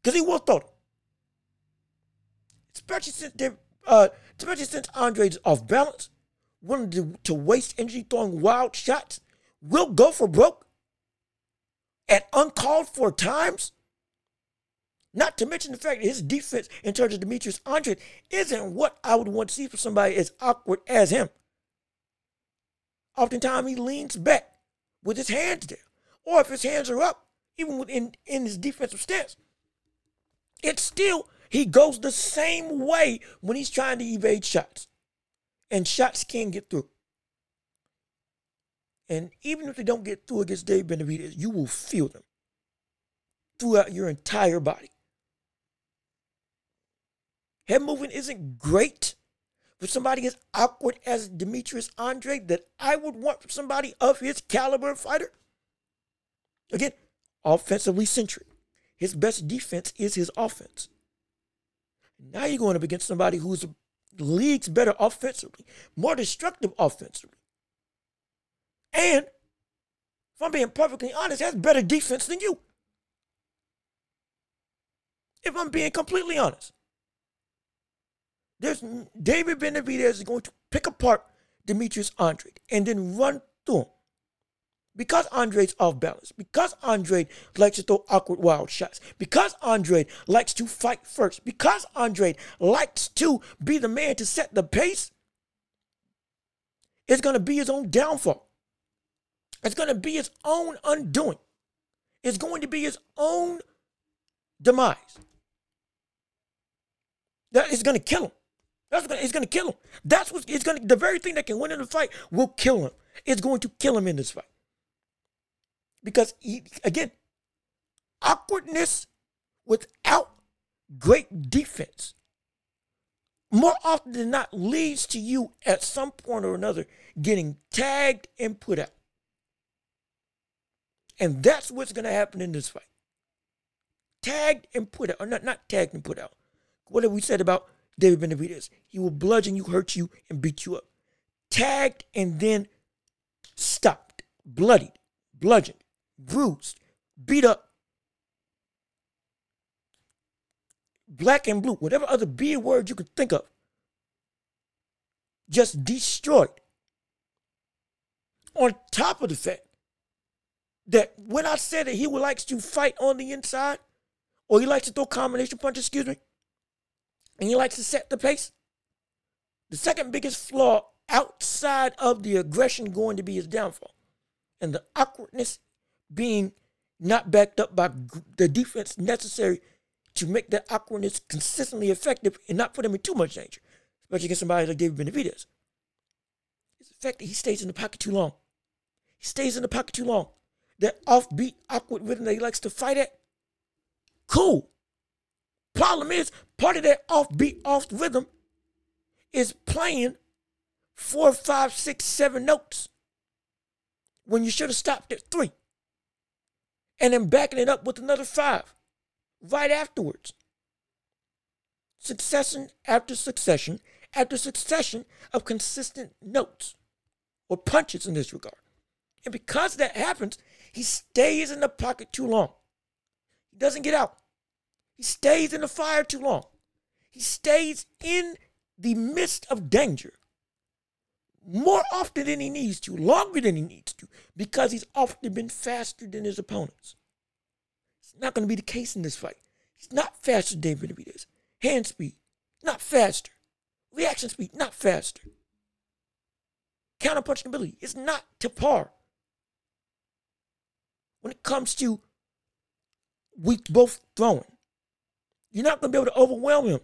Because he will throw them. Especially since, they uh, especially since Andre's off balance, willing to, to waste energy throwing wild shots, will go for broke at uncalled for times. Not to mention the fact that his defense in terms of Demetrius Andre isn't what I would want to see for somebody as awkward as him. Oftentimes he leans back with his hands there. Or if his hands are up, even within in his defensive stance, it's still he goes the same way when he's trying to evade shots. And shots can get through. And even if they don't get through against Dave Benavidez, you will feel them throughout your entire body. Head movement isn't great for somebody as awkward as Demetrius Andre that I would want for somebody of his caliber fighter. Again, offensively centric. His best defense is his offense. Now you're going up against somebody who's the league's better offensively, more destructive offensively. And if I'm being perfectly honest, has better defense than you. If I'm being completely honest. There's David Benavidez is going to pick apart Demetrius Andre and then run through him. Because Andre's off balance, because Andre likes to throw awkward wild shots, because Andre likes to fight first, because Andre likes to be the man to set the pace, it's going to be his own downfall. It's going to be his own undoing. It's going to be his own demise. That is going to kill him. That's gonna, it's going to kill him. That's what it's going to, the very thing that can win in the fight will kill him. It's going to kill him in this fight. Because, he, again, awkwardness without great defense more often than not leads to you at some point or another getting tagged and put out. And that's what's going to happen in this fight. Tagged and put out, or not, not tagged and put out. What have we said about David Benavidez. He will bludgeon you, hurt you, and beat you up. Tagged and then stopped, bloodied, bludgeoned, bruised, beat up. Black and blue, whatever other B word you can think of. Just destroyed. On top of the fact that when I said that he would likes to fight on the inside, or he likes to throw combination punches, excuse me, and he likes to set the pace, the second biggest flaw outside of the aggression going to be his downfall and the awkwardness being not backed up by the defense necessary to make that awkwardness consistently effective and not put him in too much danger, especially against somebody like David Benavidez. It's the fact that he stays in the pocket too long. He stays in the pocket too long. That offbeat, awkward rhythm that he likes to fight at, cool. Problem is, part of that offbeat, off rhythm is playing four, five, six, seven notes when you should have stopped at three. And then backing it up with another five right afterwards. Succession after succession after succession of consistent notes or punches in this regard. And because that happens, he stays in the pocket too long. He doesn't get out. He stays in the fire too long. He stays in the midst of danger more often than he needs to, longer than he needs to, because he's often been faster than his opponents. It's not going to be the case in this fight. He's not faster than Benavidez. Hand speed, not faster. Reaction speed, not faster. Counterpunching ability is not to par. When it comes to we both throwing, you're not going to be able to overwhelm him.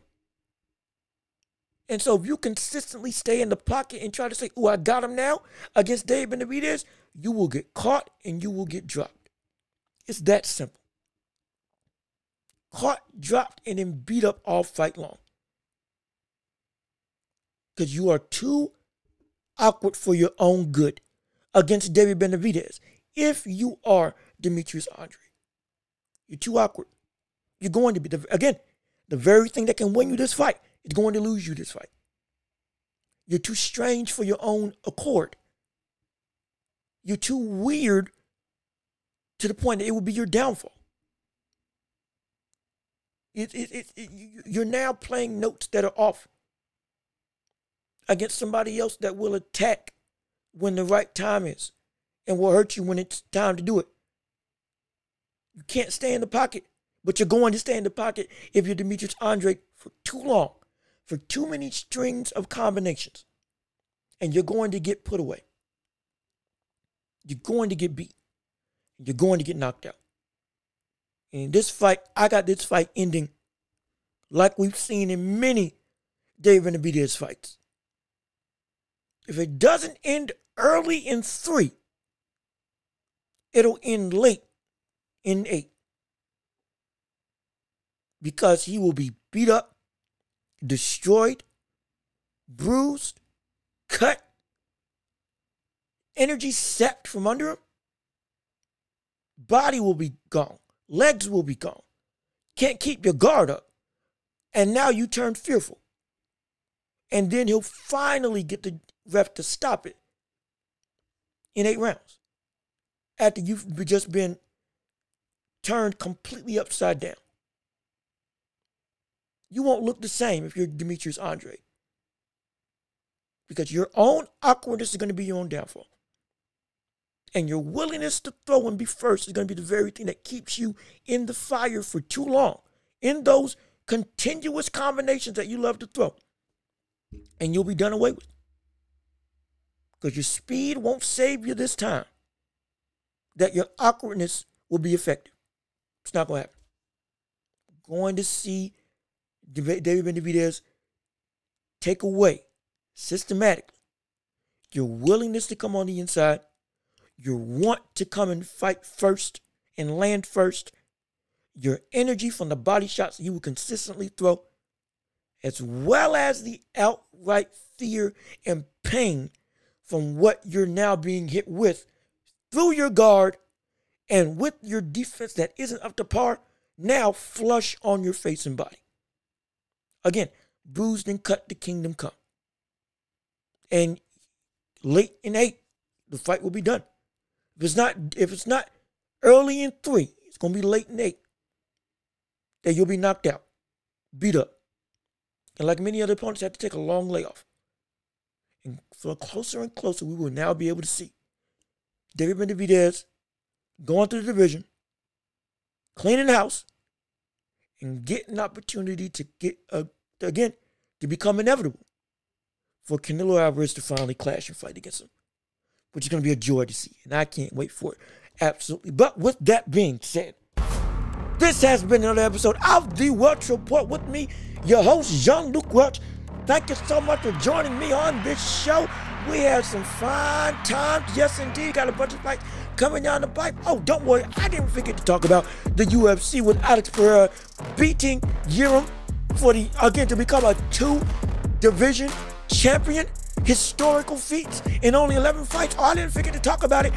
And so if you consistently stay in the pocket and try to say, oh, I got him now against Dave Benavidez, you will get caught and you will get dropped. It's that simple. Caught, dropped, and then beat up all fight long. Because you are too awkward for your own good against David Benavidez. If you are Demetrius Andre. you're too awkward. You're going to be, the, again, the very thing that can win you this fight is going to lose you this fight. You're too strange for your own accord. You're too weird to the point that it will be your downfall. It, it, it, it, you're now playing notes that are off against somebody else that will attack when the right time is and will hurt you when it's time to do it. You can't stay in the pocket, but you're going to stay in the pocket if you're Demetrius Andre for too long for too many strings of combinations, and you're going to get put away. You're going to get beat. You're going to get knocked out. in this fight, I got this fight ending like we've seen in many David Benavidez fights. If it doesn't end early in three, it'll end late in eight. Because he will be beat up destroyed, bruised, cut, energy sapped from under him, body will be gone, legs will be gone. Can't keep your guard up. And now you turn fearful. And then he'll finally get the ref to stop it in eight rounds after you've just been turned completely upside down. You won't look the same if you're Demetrius Andre. Because your own awkwardness is going to be your own downfall. And your willingness to throw and be first is going to be the very thing that keeps you in the fire for too long. In those continuous combinations that you love to throw. And you'll be done away with. Because your speed won't save you this time. That your awkwardness will be effective. It's not going to happen. going to see David Benavidez take away systematically your willingness to come on the inside, your want to come and fight first and land first, your energy from the body shots you will consistently throw, as well as the outright fear and pain from what you're now being hit with through your guard and with your defense that isn't up to par, now flush on your face and body. Again, bruised and cut, the kingdom come. And late in eight, the fight will be done. If it's not, if it's not early in three, it's gonna be late in eight. That you'll be knocked out, beat up. And like many other opponents, have to take a long layoff. And for closer and closer, we will now be able to see David Benavidez going through the division, cleaning the house, and getting an opportunity to get, uh, again, to become inevitable for Canelo Alvarez to finally clash and fight against him, which is going to be a joy to see. And I can't wait for it. Absolutely. But with that being said, this has been another episode of The Welch Report with me, your host, Jean Luc Welch. Thank you so much for joining me on this show. We had some fine times. Yes, indeed. Got a bunch of fights coming down the pipe. Oh, don't worry. I didn't forget to talk about the UFC with Alex Pereira beating Yildirim for the, again, to become a two division champion. Historical feats in only 11 fights. Oh, I didn't forget to talk about it.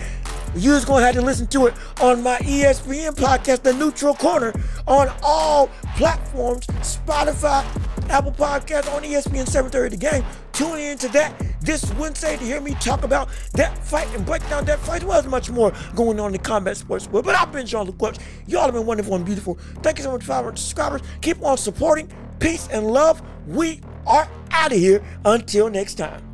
You're just gonna have to listen to it on my ESPN podcast, The Neutral Corner, on all platforms, Spotify, Apple Podcast, on ESPN 730 The Game. Tune in to that this Wednesday to hear me talk about that fight and break down that fight. Was much more going on in the combat sports world, but I've been Luc Welch. Y'all have been wonderful and beautiful. Thank you so much for our subscribers. Keep on supporting. Peace and love. We are out of here. Until next time.